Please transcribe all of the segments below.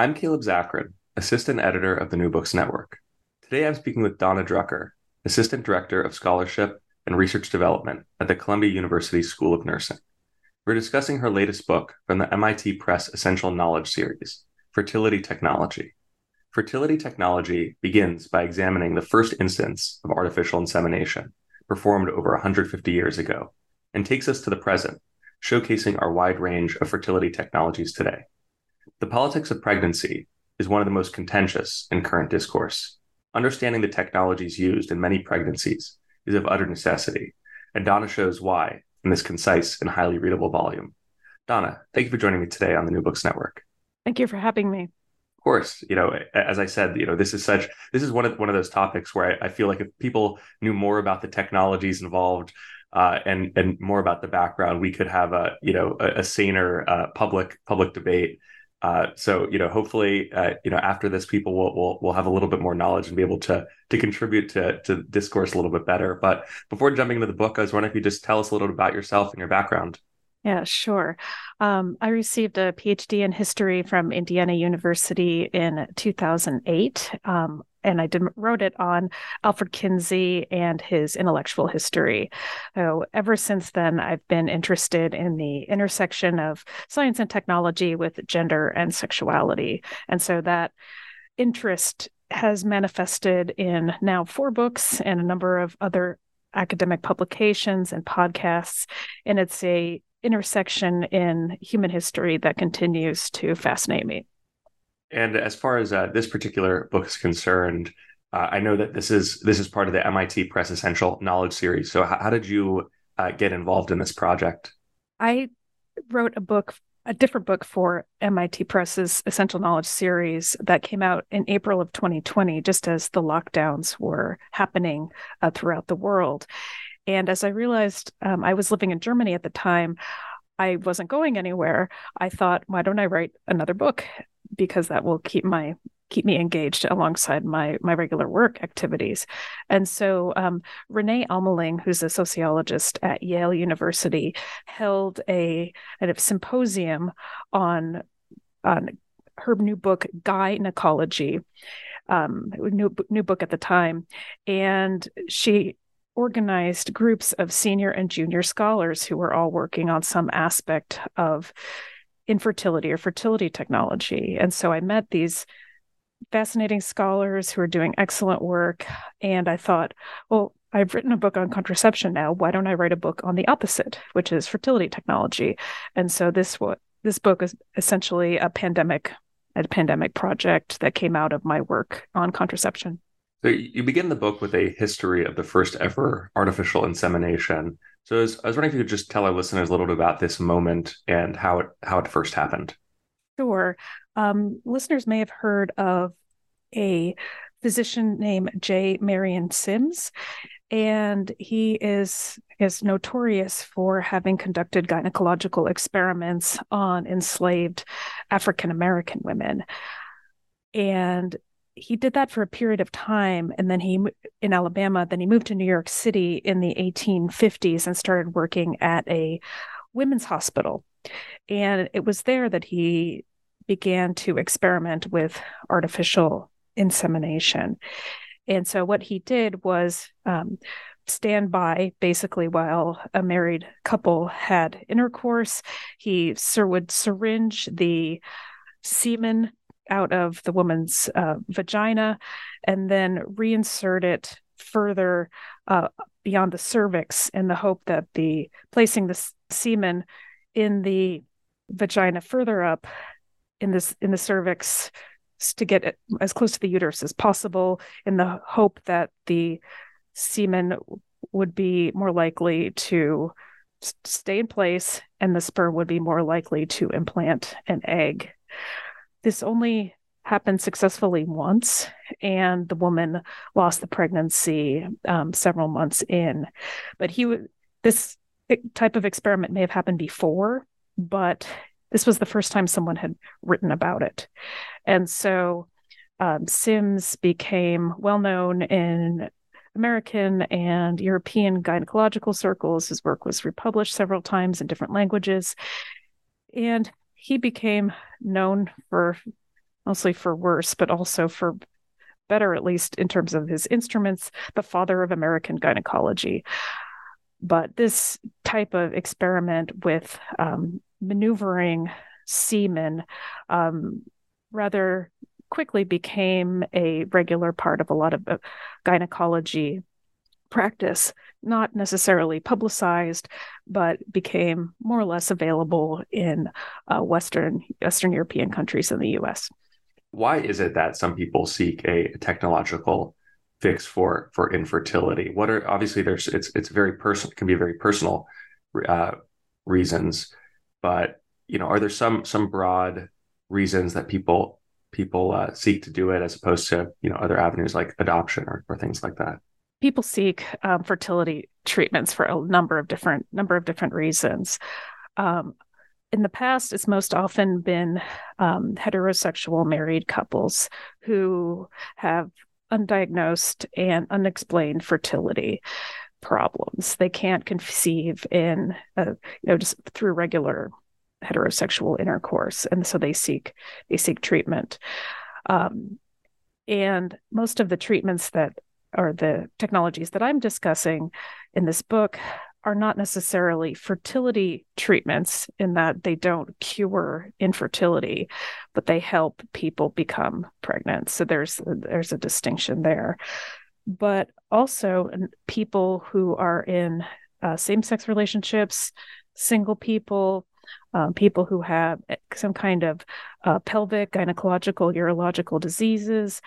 I'm Caleb Zakarin, Assistant Editor of the New Books Network. Today I'm speaking with Donna Drucker, Assistant Director of Scholarship and Research Development at the Columbia University School of Nursing. We're discussing her latest book from the MIT Press Essential Knowledge series, Fertility Technology. Fertility technology begins by examining the first instance of artificial insemination performed over 150 years ago and takes us to the present, showcasing our wide range of fertility technologies today. The politics of pregnancy is one of the most contentious in current discourse. Understanding the technologies used in many pregnancies is of utter necessity, and Donna shows why in this concise and highly readable volume. Donna, thank you for joining me today on the New Books Network. Thank you for having me. Of course, you know, as I said, you know, this is such this is one of one of those topics where I, I feel like if people knew more about the technologies involved, uh, and and more about the background, we could have a you know a, a saner uh, public public debate uh, so you know, hopefully, uh, you know, after this, people will, will will have a little bit more knowledge and be able to to contribute to to discourse a little bit better. But before jumping into the book, I was wondering if you just tell us a little bit about yourself and your background. Yeah, sure. Um, I received a PhD in history from Indiana University in 2008. Um, and I did, wrote it on Alfred Kinsey and his intellectual history. So ever since then, I've been interested in the intersection of science and technology with gender and sexuality. And so that interest has manifested in now four books and a number of other academic publications and podcasts. And it's a intersection in human history that continues to fascinate me. And as far as uh, this particular book is concerned, uh, I know that this is this is part of the MIT Press Essential Knowledge series. So, how, how did you uh, get involved in this project? I wrote a book, a different book for MIT Press's Essential Knowledge series that came out in April of 2020, just as the lockdowns were happening uh, throughout the world. And as I realized um, I was living in Germany at the time, I wasn't going anywhere. I thought, why don't I write another book? Because that will keep my keep me engaged alongside my my regular work activities. And so um, Rene Almeling, who's a sociologist at Yale University, held a, a symposium on on her new book GUYnecology, um, new new book at the time, and she organized groups of senior and junior scholars who were all working on some aspect of infertility or fertility technology. And so I met these fascinating scholars who are doing excellent work. And I thought, well, I've written a book on contraception now. Why don't I write a book on the opposite, which is fertility technology? And so this what this book is essentially a pandemic a pandemic project that came out of my work on contraception. So you begin the book with a history of the first ever artificial insemination. So I was, I was wondering if you could just tell our listeners a little bit about this moment and how it how it first happened. Sure. Um, listeners may have heard of a physician named J. Marion Sims, and he is is notorious for having conducted gynecological experiments on enslaved African American women. And he did that for a period of time and then he in alabama then he moved to new york city in the 1850s and started working at a women's hospital. And it was there that he began to experiment with artificial insemination. And so what he did was um, stand by basically while a married couple had intercourse. He sir would syringe the semen out of the woman's uh, vagina and then reinsert it further uh, beyond the cervix in the hope that the placing the semen in the vagina further up in this in the cervix to get as close to the uterus as possible in the hope that the semen would be more likely to stay in place and the sperm would be more likely to implant an egg. This only happened successfully once, and the woman lost the pregnancy um, several months in. But he this type of experiment may have happened before, but this was the first time someone had written about it, and so um, Sims became well known in American and European gynecological circles. His work was republished several times in different languages. And he became known for mostly for worse, but also for better, at least in terms of his instruments, the father of American gynecology. But this type of experiment with um, maneuvering semen um, rather quickly became a regular part of a lot of uh, gynecology practice, not necessarily publicized, but became more or less available in uh, Western Western European countries and the U.S. Why is it that some people seek a technological fix for for infertility? What are obviously there's it's it's very personal can be very personal uh, reasons, but you know are there some some broad reasons that people people uh, seek to do it as opposed to you know other avenues like adoption or, or things like that people seek um, fertility treatments for a number of different number of different reasons um, in the past it's most often been um, heterosexual married couples who have undiagnosed and unexplained fertility problems they can't conceive in a, you know just through regular heterosexual intercourse, and so they seek they seek treatment. Um, and most of the treatments that are the technologies that I'm discussing in this book are not necessarily fertility treatments in that they don't cure infertility, but they help people become pregnant. So there's there's a distinction there. But also people who are in uh, same-sex relationships, single people, um, people who have eh, some kind of uh, pelvic, gynecological, urological diseases.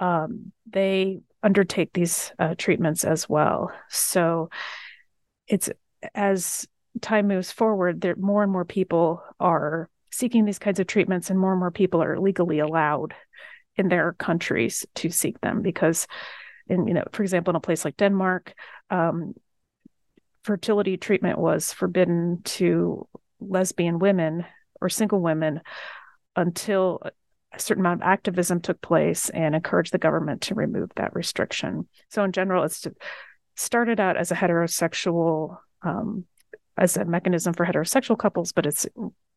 Um, they undertake these uh, treatments as well. So it's as time moves forward, there more and more people are seeking these kinds of treatments, and more and more people are legally allowed in their countries to seek them because in you know for example in a place like denmark um, fertility treatment was forbidden to lesbian women or single women until a certain amount of activism took place and encouraged the government to remove that restriction. So, in general, it's started out as a heterosexual, um, as a mechanism for heterosexual couples, but it's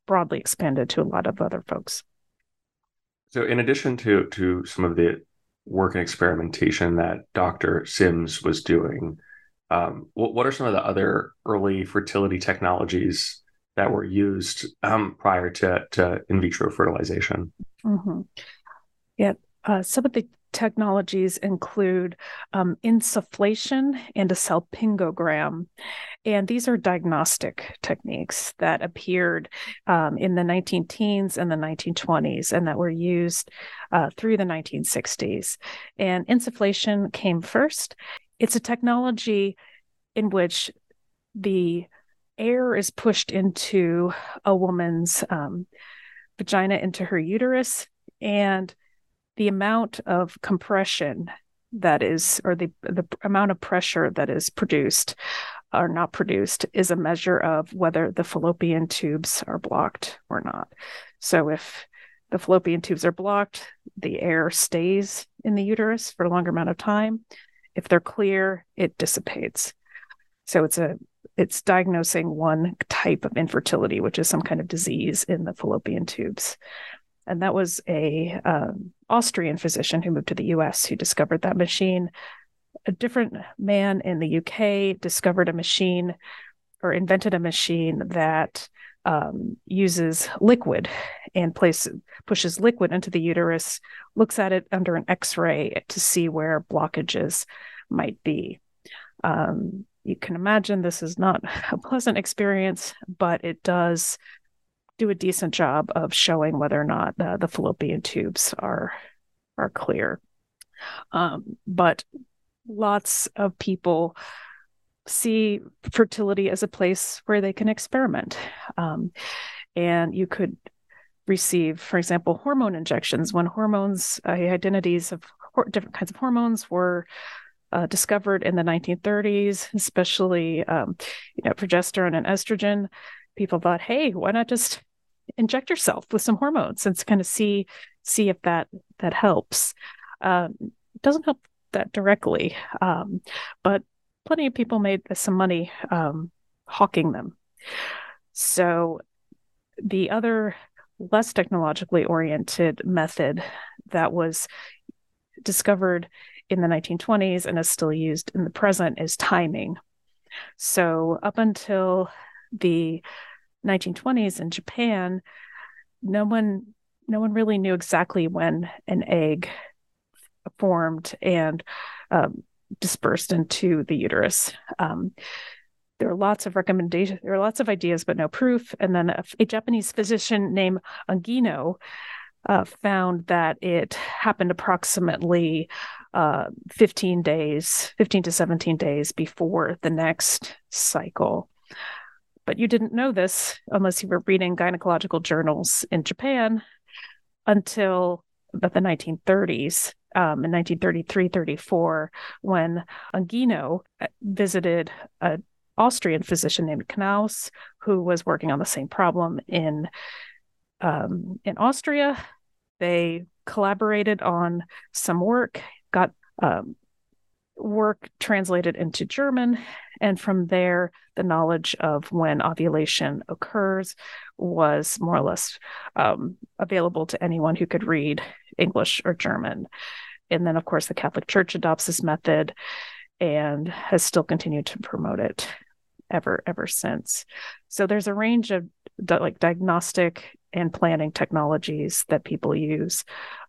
broadly expanded to a lot of other folks. So, in addition to to some of the work and experimentation that Dr. Sims was doing, um, what, what are some of the other early fertility technologies that were used um, prior to, to in vitro fertilization. Mm-hmm. Yeah, uh, some of the technologies include um, insufflation and a salpingogram. And these are diagnostic techniques that appeared um, in the 19 teens and the 1920s and that were used uh, through the 1960s. And insufflation came first. It's a technology in which the air is pushed into a woman's um, vagina into her uterus and the amount of compression that is or the the amount of pressure that is produced or not produced is a measure of whether the fallopian tubes are blocked or not. So if the fallopian tubes are blocked the air stays in the uterus for a longer amount of time. If they're clear it dissipates. So it's a it's diagnosing one type of infertility, which is some kind of disease in the fallopian tubes. And that was a um, Austrian physician who moved to the U.S. who discovered that machine. A different man in the UK discovered a machine or invented a machine that um, uses liquid and places pushes liquid into the uterus, looks at it under an X-ray to see where blockages might be. Um, you can imagine this is not a pleasant experience, but it does do a decent job of showing whether or not uh, the fallopian tubes are are clear. Um, but lots of people see fertility as a place where they can experiment. Um, and you could receive, for example, hormone injections when hormones, uh, identities of different kinds of hormones were uh, discovered in the 1930s, especially um, you know progesterone and estrogen. People thought, hey, why not just inject yourself with some hormones and kind of see see if that that helps. Um, it doesn't help that directly, um, but plenty of people made some money um, hawking them. So the other less technologically oriented method that was discovered in the 1920s and is still used in the present is timing. So, up until the 1920s in Japan, no one no one really knew exactly when an egg formed and um, dispersed into the uterus. Um, there are lots of recommendations, there are lots of ideas, but no proof. And then a, a Japanese physician named Ogino uh, found that it happened approximately uh, 15 days, 15 to 17 days before the next cycle. But you didn't know this unless you were reading gynecological journals in Japan until about the 1930s. Um, in 1933 34, when Ogino uh, visited an Austrian physician named Knaus, who was working on the same problem in um, in Austria. They collaborated on some work, got um, work translated into German. And from there, the knowledge of when ovulation occurs was more or less um, available to anyone who could read English or German. And then, of course, the Catholic Church adopts this method and has still continued to promote it ever ever since. So there's a range of di- like diagnostic and planning technologies that people use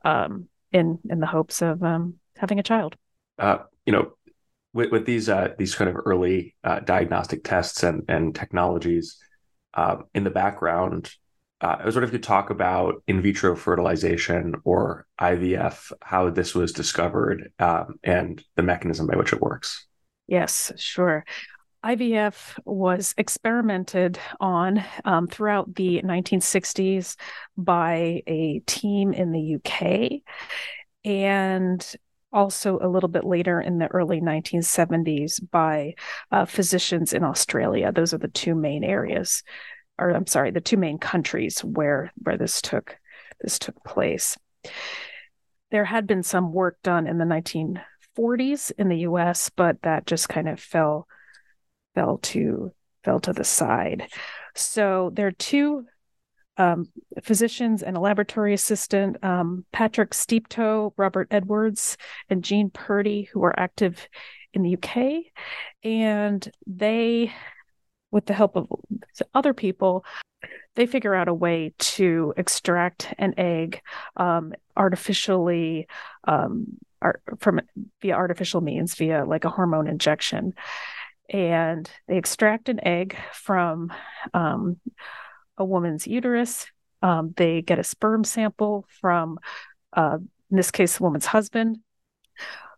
um, in in the hopes of um, having a child. Uh, you know, with, with these uh, these kind of early uh, diagnostic tests and and technologies um, in the background, uh, I was wondering if you could talk about in vitro fertilization or IVF, how this was discovered, um, and the mechanism by which it works. Yes, sure. IVF was experimented on um, throughout the 1960s by a team in the UK and also a little bit later in the early 1970s by uh, physicians in Australia. Those are the two main areas, or I'm sorry, the two main countries where where this took this took place. There had been some work done in the 1940s in the US, but that just kind of fell fell to fell to the side. So there are two um, physicians and a laboratory assistant, um, Patrick Steptoe, Robert Edwards, and Jean Purdy, who are active in the UK. And they, with the help of other people, they figure out a way to extract an egg um, artificially um, art, from via artificial means, via like a hormone injection and they extract an egg from um, a woman's uterus. Um, they get a sperm sample from, uh, in this case, the woman's husband,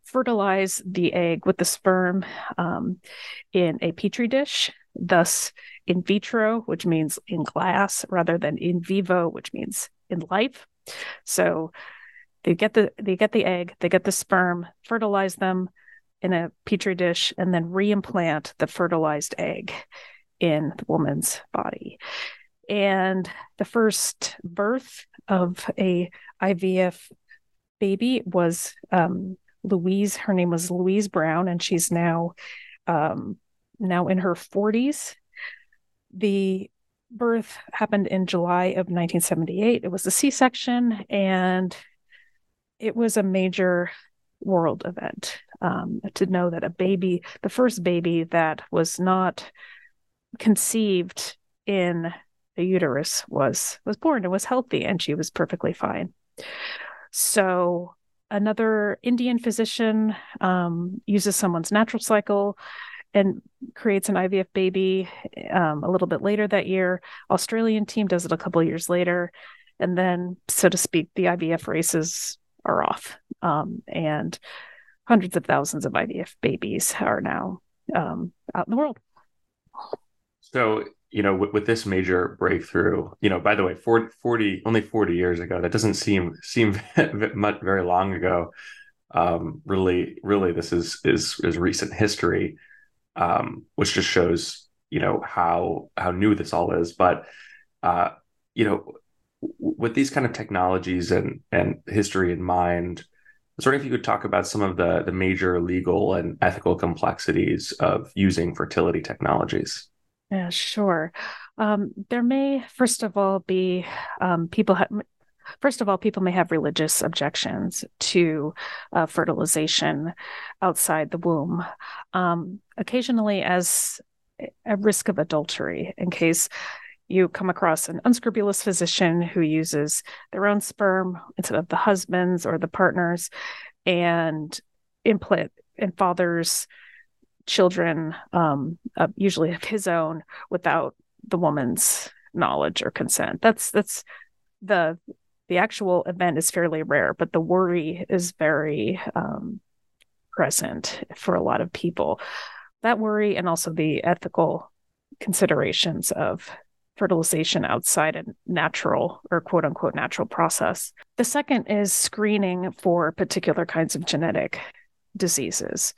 fertilize the egg with the sperm um, in a petri dish, thus in vitro, which means in glass, rather than in vivo, which means in life. So they get the they get the egg, they get the sperm, fertilize them, in a petri dish and then reimplant the fertilized egg in the woman's body. And the first birth of a IVF baby was um, Louise. Her name was Louise Brown, and she's now um, now in her 40s. The birth happened in July of 1978. It was a C-section, and it was a major world event um, to know that a baby, the first baby that was not conceived in the uterus was was born and was healthy and she was perfectly fine. So another indian physician um, uses someone's natural cycle and creates an ivf baby um, a little bit later that year. Australian team does it a couple years later and then so to speak the ivf races are off. Um, and hundreds of thousands of IVF babies are now um, out in the world. So, you know, with, with, this major breakthrough, you know, by the way, 40, 40, only 40 years ago, that doesn't seem seem much very long ago. Um, really, really, this is is is recent history, um, which just shows, you know, how how new this all is. But, uh, you know, with these kind of technologies and and history in mind, I was wondering if you could talk about some of the the major legal and ethical complexities of using fertility technologies. Yeah, sure. Um, there may, first of all, be um, people. Ha- first of all, people may have religious objections to uh, fertilization outside the womb. Um, occasionally, as a risk of adultery, in case you come across an unscrupulous physician who uses their own sperm instead of the husband's or the partner's and implant and fathers children, um, uh, usually of his own, without the woman's knowledge or consent. That's that's the the actual event is fairly rare, but the worry is very um, present for a lot of people. That worry and also the ethical considerations of fertilization outside a natural or quote unquote natural process. The second is screening for particular kinds of genetic diseases.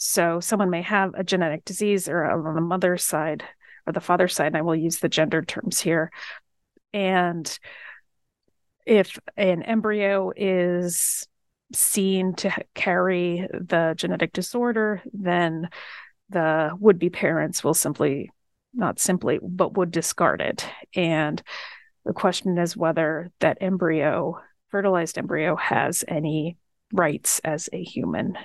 So someone may have a genetic disease or on the mother's side or the father's side, and I will use the gender terms here. And if an embryo is seen to carry the genetic disorder, then the would be parents will simply, not simply, but would discard it. And the question is whether that embryo, fertilized embryo, has any rights as a human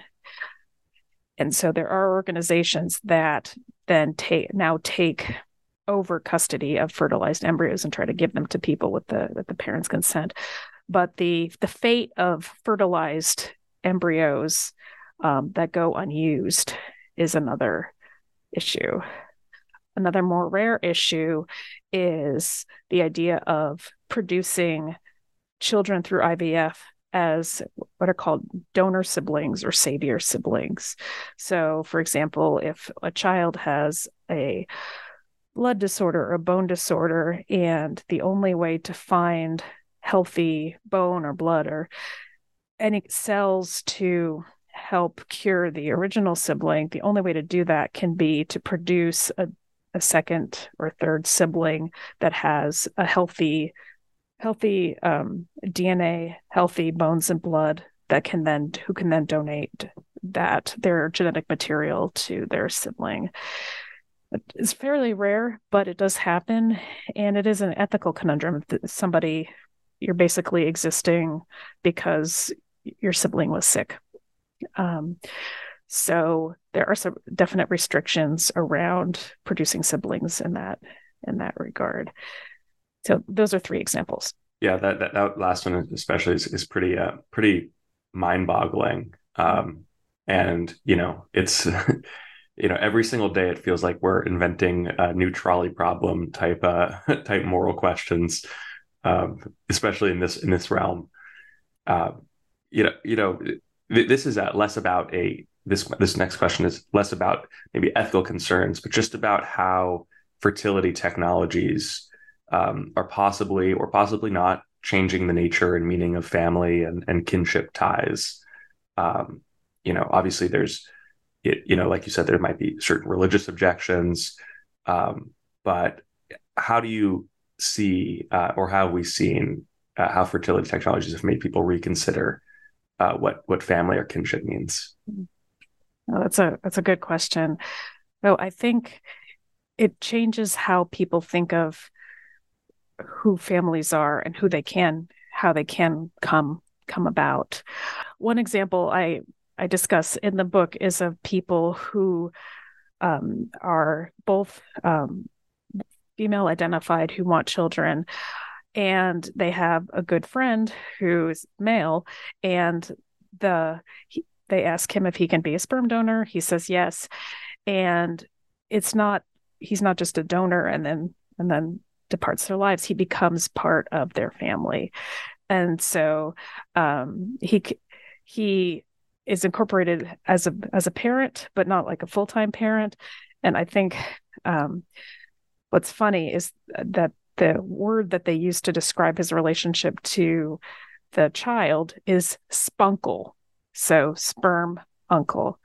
and so there are organizations that then take now take over custody of fertilized embryos and try to give them to people with the with the parents' consent. But the the fate of fertilized embryos um, that go unused is another issue. Another more rare issue is the idea of producing children through IVF as what are called donor siblings or savior siblings. So, for example, if a child has a blood disorder or a bone disorder, and the only way to find healthy bone or blood or any cells to help cure the original sibling, the only way to do that can be to produce a, a second or third sibling that has a healthy healthy um, DNA, healthy bones and blood that can then who can then donate that their genetic material to their sibling. It's fairly rare, but it does happen, and it is an ethical conundrum. Somebody you're basically existing because your sibling was sick. Um, so there are some definite restrictions around producing siblings in that in that regard. So those are three examples. Yeah, that that, that last one especially is, is pretty uh, pretty mind boggling. Um, and you know, it's you know every single day it feels like we're inventing a new trolley problem type uh, type moral questions, um, especially in this in this realm. Uh, you know, you know, th- this is less about a this this next question is less about maybe ethical concerns, but just about how fertility technologies um, are possibly or possibly not changing the nature and meaning of family and, and kinship ties. Um, you know, obviously there's, you know, like you said, there might be certain religious objections, um, but how do you see uh, or have we seen uh, how fertility technologies have made people reconsider uh, what what family or kinship means? Oh, that's a that's a good question. Though I think it changes how people think of who families are and who they can how they can come come about. One example i i discuss in the book is of people who um, are both um, female identified who want children and they have a good friend who's male and the he, they ask him if he can be a sperm donor. He says yes. And it's not he's not just a donor and then and then departs their lives, he becomes part of their family. And so um, he he is incorporated as a as a parent, but not like a full time parent. And I think um, what's funny is that the word that they use to describe his relationship to the child is spunkle. So sperm uncle.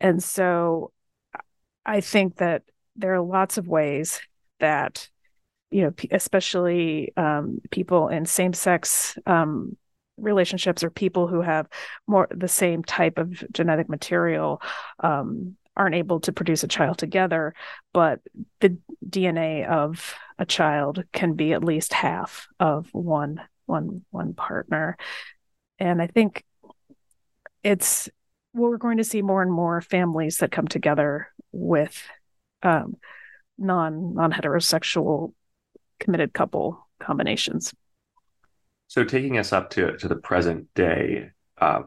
And so I think that there are lots of ways that, you know, especially um, people in same sex um, relationships or people who have more the same type of genetic material um, aren't able to produce a child together, but the DNA of a child can be at least half of one one one partner. And I think it's well, we're going to see more and more families that come together with um, non non heterosexual committed couple combinations. So, taking us up to to the present day, uh,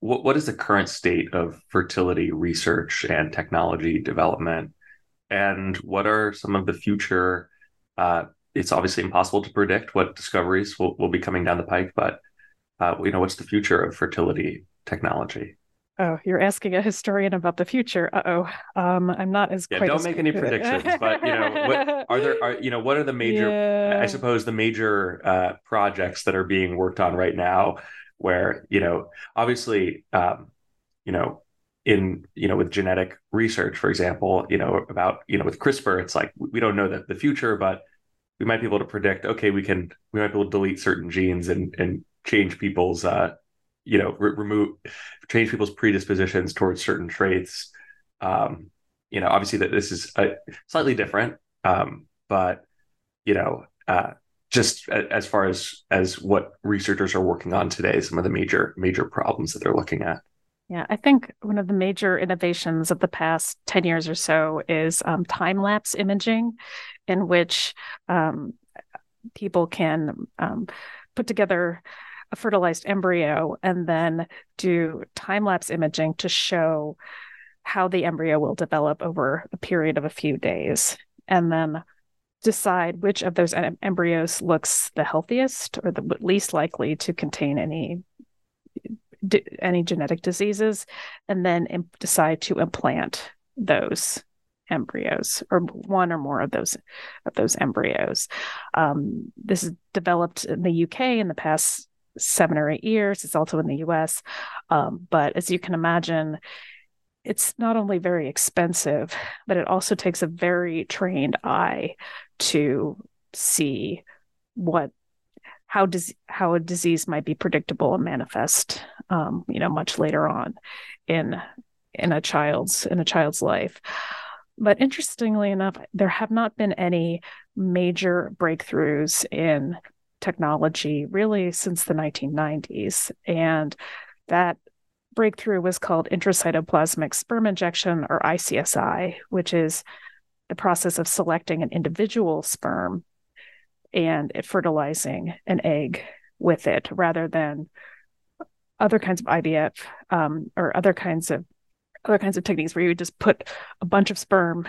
what what is the current state of fertility research and technology development, and what are some of the future? Uh, it's obviously impossible to predict what discoveries will, will be coming down the pike, but uh, you know, what's the future of fertility technology? Oh, you're asking a historian about the future. Uh oh, um, I'm not as. Yeah, don't as make any predictions. but you know, what are there? Are you know, what are the major? Yeah. I suppose the major uh, projects that are being worked on right now, where you know, obviously, um, you know, in you know, with genetic research, for example, you know, about you know, with CRISPR, it's like we don't know the, the future, but we might be able to predict. Okay, we can we might be able to delete certain genes and and change people's uh, you know re- remove change people's predispositions towards certain traits. Um you know obviously that this is a, slightly different um but you know uh just as far as as what researchers are working on today some of the major major problems that they're looking at. Yeah, I think one of the major innovations of the past 10 years or so is um, time lapse imaging, in which um, people can um, put together a fertilized embryo and then do time lapse imaging to show how the embryo will develop over a period of a few days. And then decide which of those em- embryos looks the healthiest or the least likely to contain any any genetic diseases and then decide to implant those embryos or one or more of those of those embryos um, this is developed in the uk in the past seven or eight years. It's also in the US. Um, but as you can imagine, it's not only very expensive, but it also takes a very trained eye to see what how does how a disease might be predictable and manifest um, you know much later on in in a child's in a child's life but interestingly enough there have not been any major breakthroughs in technology really since the 1990s. And that breakthrough was called intracytoplasmic sperm injection or ICSI, which is the process of selecting an individual sperm and fertilizing an egg with it rather than other kinds of IVF um, or other kinds of other kinds of techniques where you would just put a bunch of sperm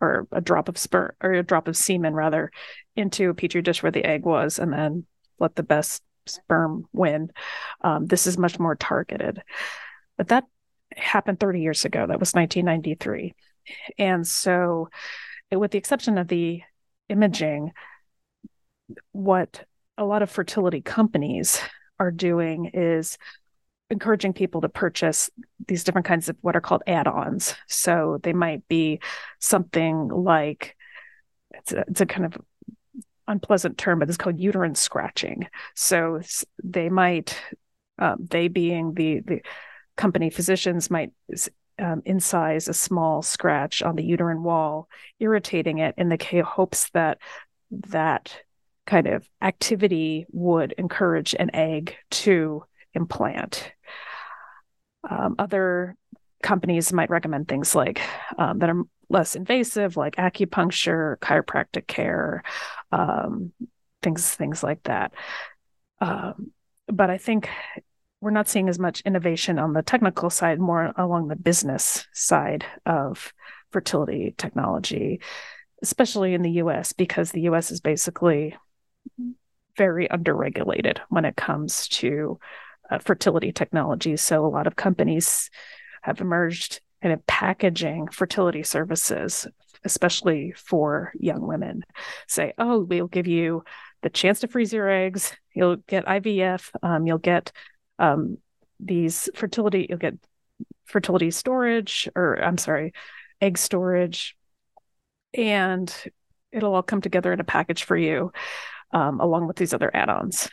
or a drop of sperm or a drop of semen rather into a petri dish where the egg was and then let the best sperm win. Um, this is much more targeted. But that happened 30 years ago. That was 1993. And so, with the exception of the imaging, what a lot of fertility companies are doing is encouraging people to purchase these different kinds of what are called add-ons. So they might be something like it's a, it's a kind of unpleasant term, but it's called uterine scratching. So they might, um, they being the the company physicians might um, incise a small scratch on the uterine wall, irritating it in the hopes that that kind of activity would encourage an egg to implant. Um, other companies might recommend things like um, that are less invasive, like acupuncture, chiropractic care, um, things things like that. Um, but I think we're not seeing as much innovation on the technical side, more along the business side of fertility technology, especially in the U.S. because the U.S. is basically very underregulated when it comes to uh, fertility technologies. So a lot of companies have emerged kind of packaging fertility services, especially for young women. Say, oh, we'll give you the chance to freeze your eggs. You'll get IVF. Um, you'll get um, these fertility. You'll get fertility storage, or I'm sorry, egg storage, and it'll all come together in a package for you, um, along with these other add-ons.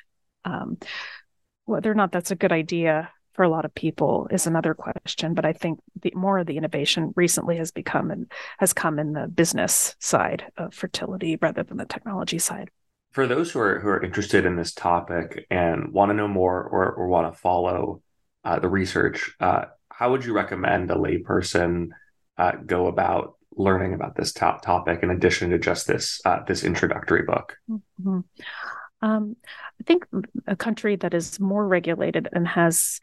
Whether or not that's a good idea for a lot of people is another question but i think the more of the innovation recently has become and has come in the business side of fertility rather than the technology side for those who are who are interested in this topic and want to know more or, or want to follow uh, the research uh, how would you recommend a layperson uh, go about learning about this top topic in addition to just this uh, this introductory book mm-hmm. Um, I think a country that is more regulated and has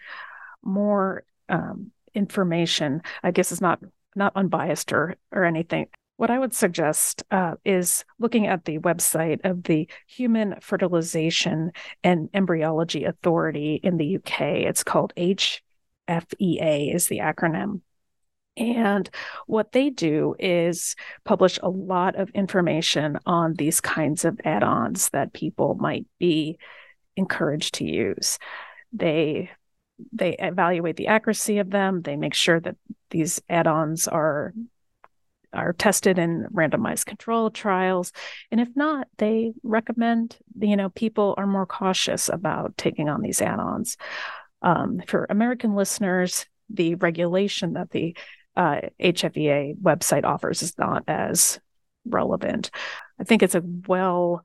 more um, information, I guess, is not not unbiased or or anything. What I would suggest uh, is looking at the website of the Human Fertilization and Embryology Authority in the UK. It's called HFEA, is the acronym. And what they do is publish a lot of information on these kinds of add ons that people might be encouraged to use. They they evaluate the accuracy of them. They make sure that these add-ons are are tested in randomized control trials and if not they recommend you know people are more cautious about taking on these add-ons um, for american listeners the regulation that the uh, hfea website offers is not as relevant i think it's a well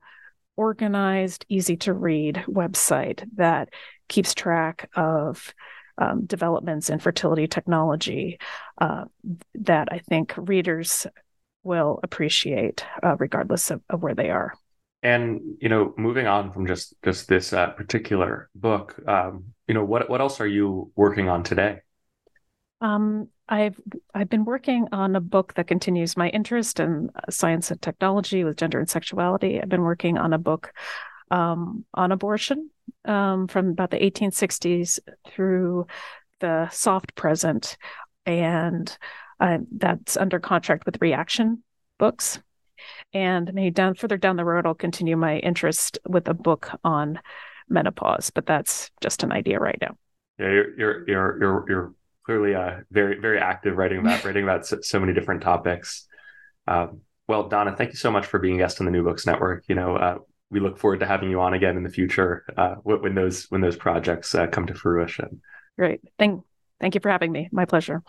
organized easy to read website that keeps track of um, developments in fertility technology uh, that I think readers will appreciate, uh, regardless of, of, where they are. And you know, moving on from just just this uh, particular book, um, you know, what what else are you working on today? Um, I've I've been working on a book that continues my interest in uh, science and technology with gender and sexuality. I've been working on a book um, on abortion um, from about the 1860s through the soft present, and uh, that's under contract with Reaktion Books. And maybe down further down the road, I'll continue my interest with a book on menopause, but that's just an idea right now. Yeah, you're you're you're you're, you're clearly uh, very very active writing about writing about so, so many different topics. Um, well, Donna, thank you so much for being a guest on the New Books Network. You know, uh, we look forward to having you on again in the future uh, when those when those projects uh, come to fruition. Great. Thank thank you for having me. My pleasure.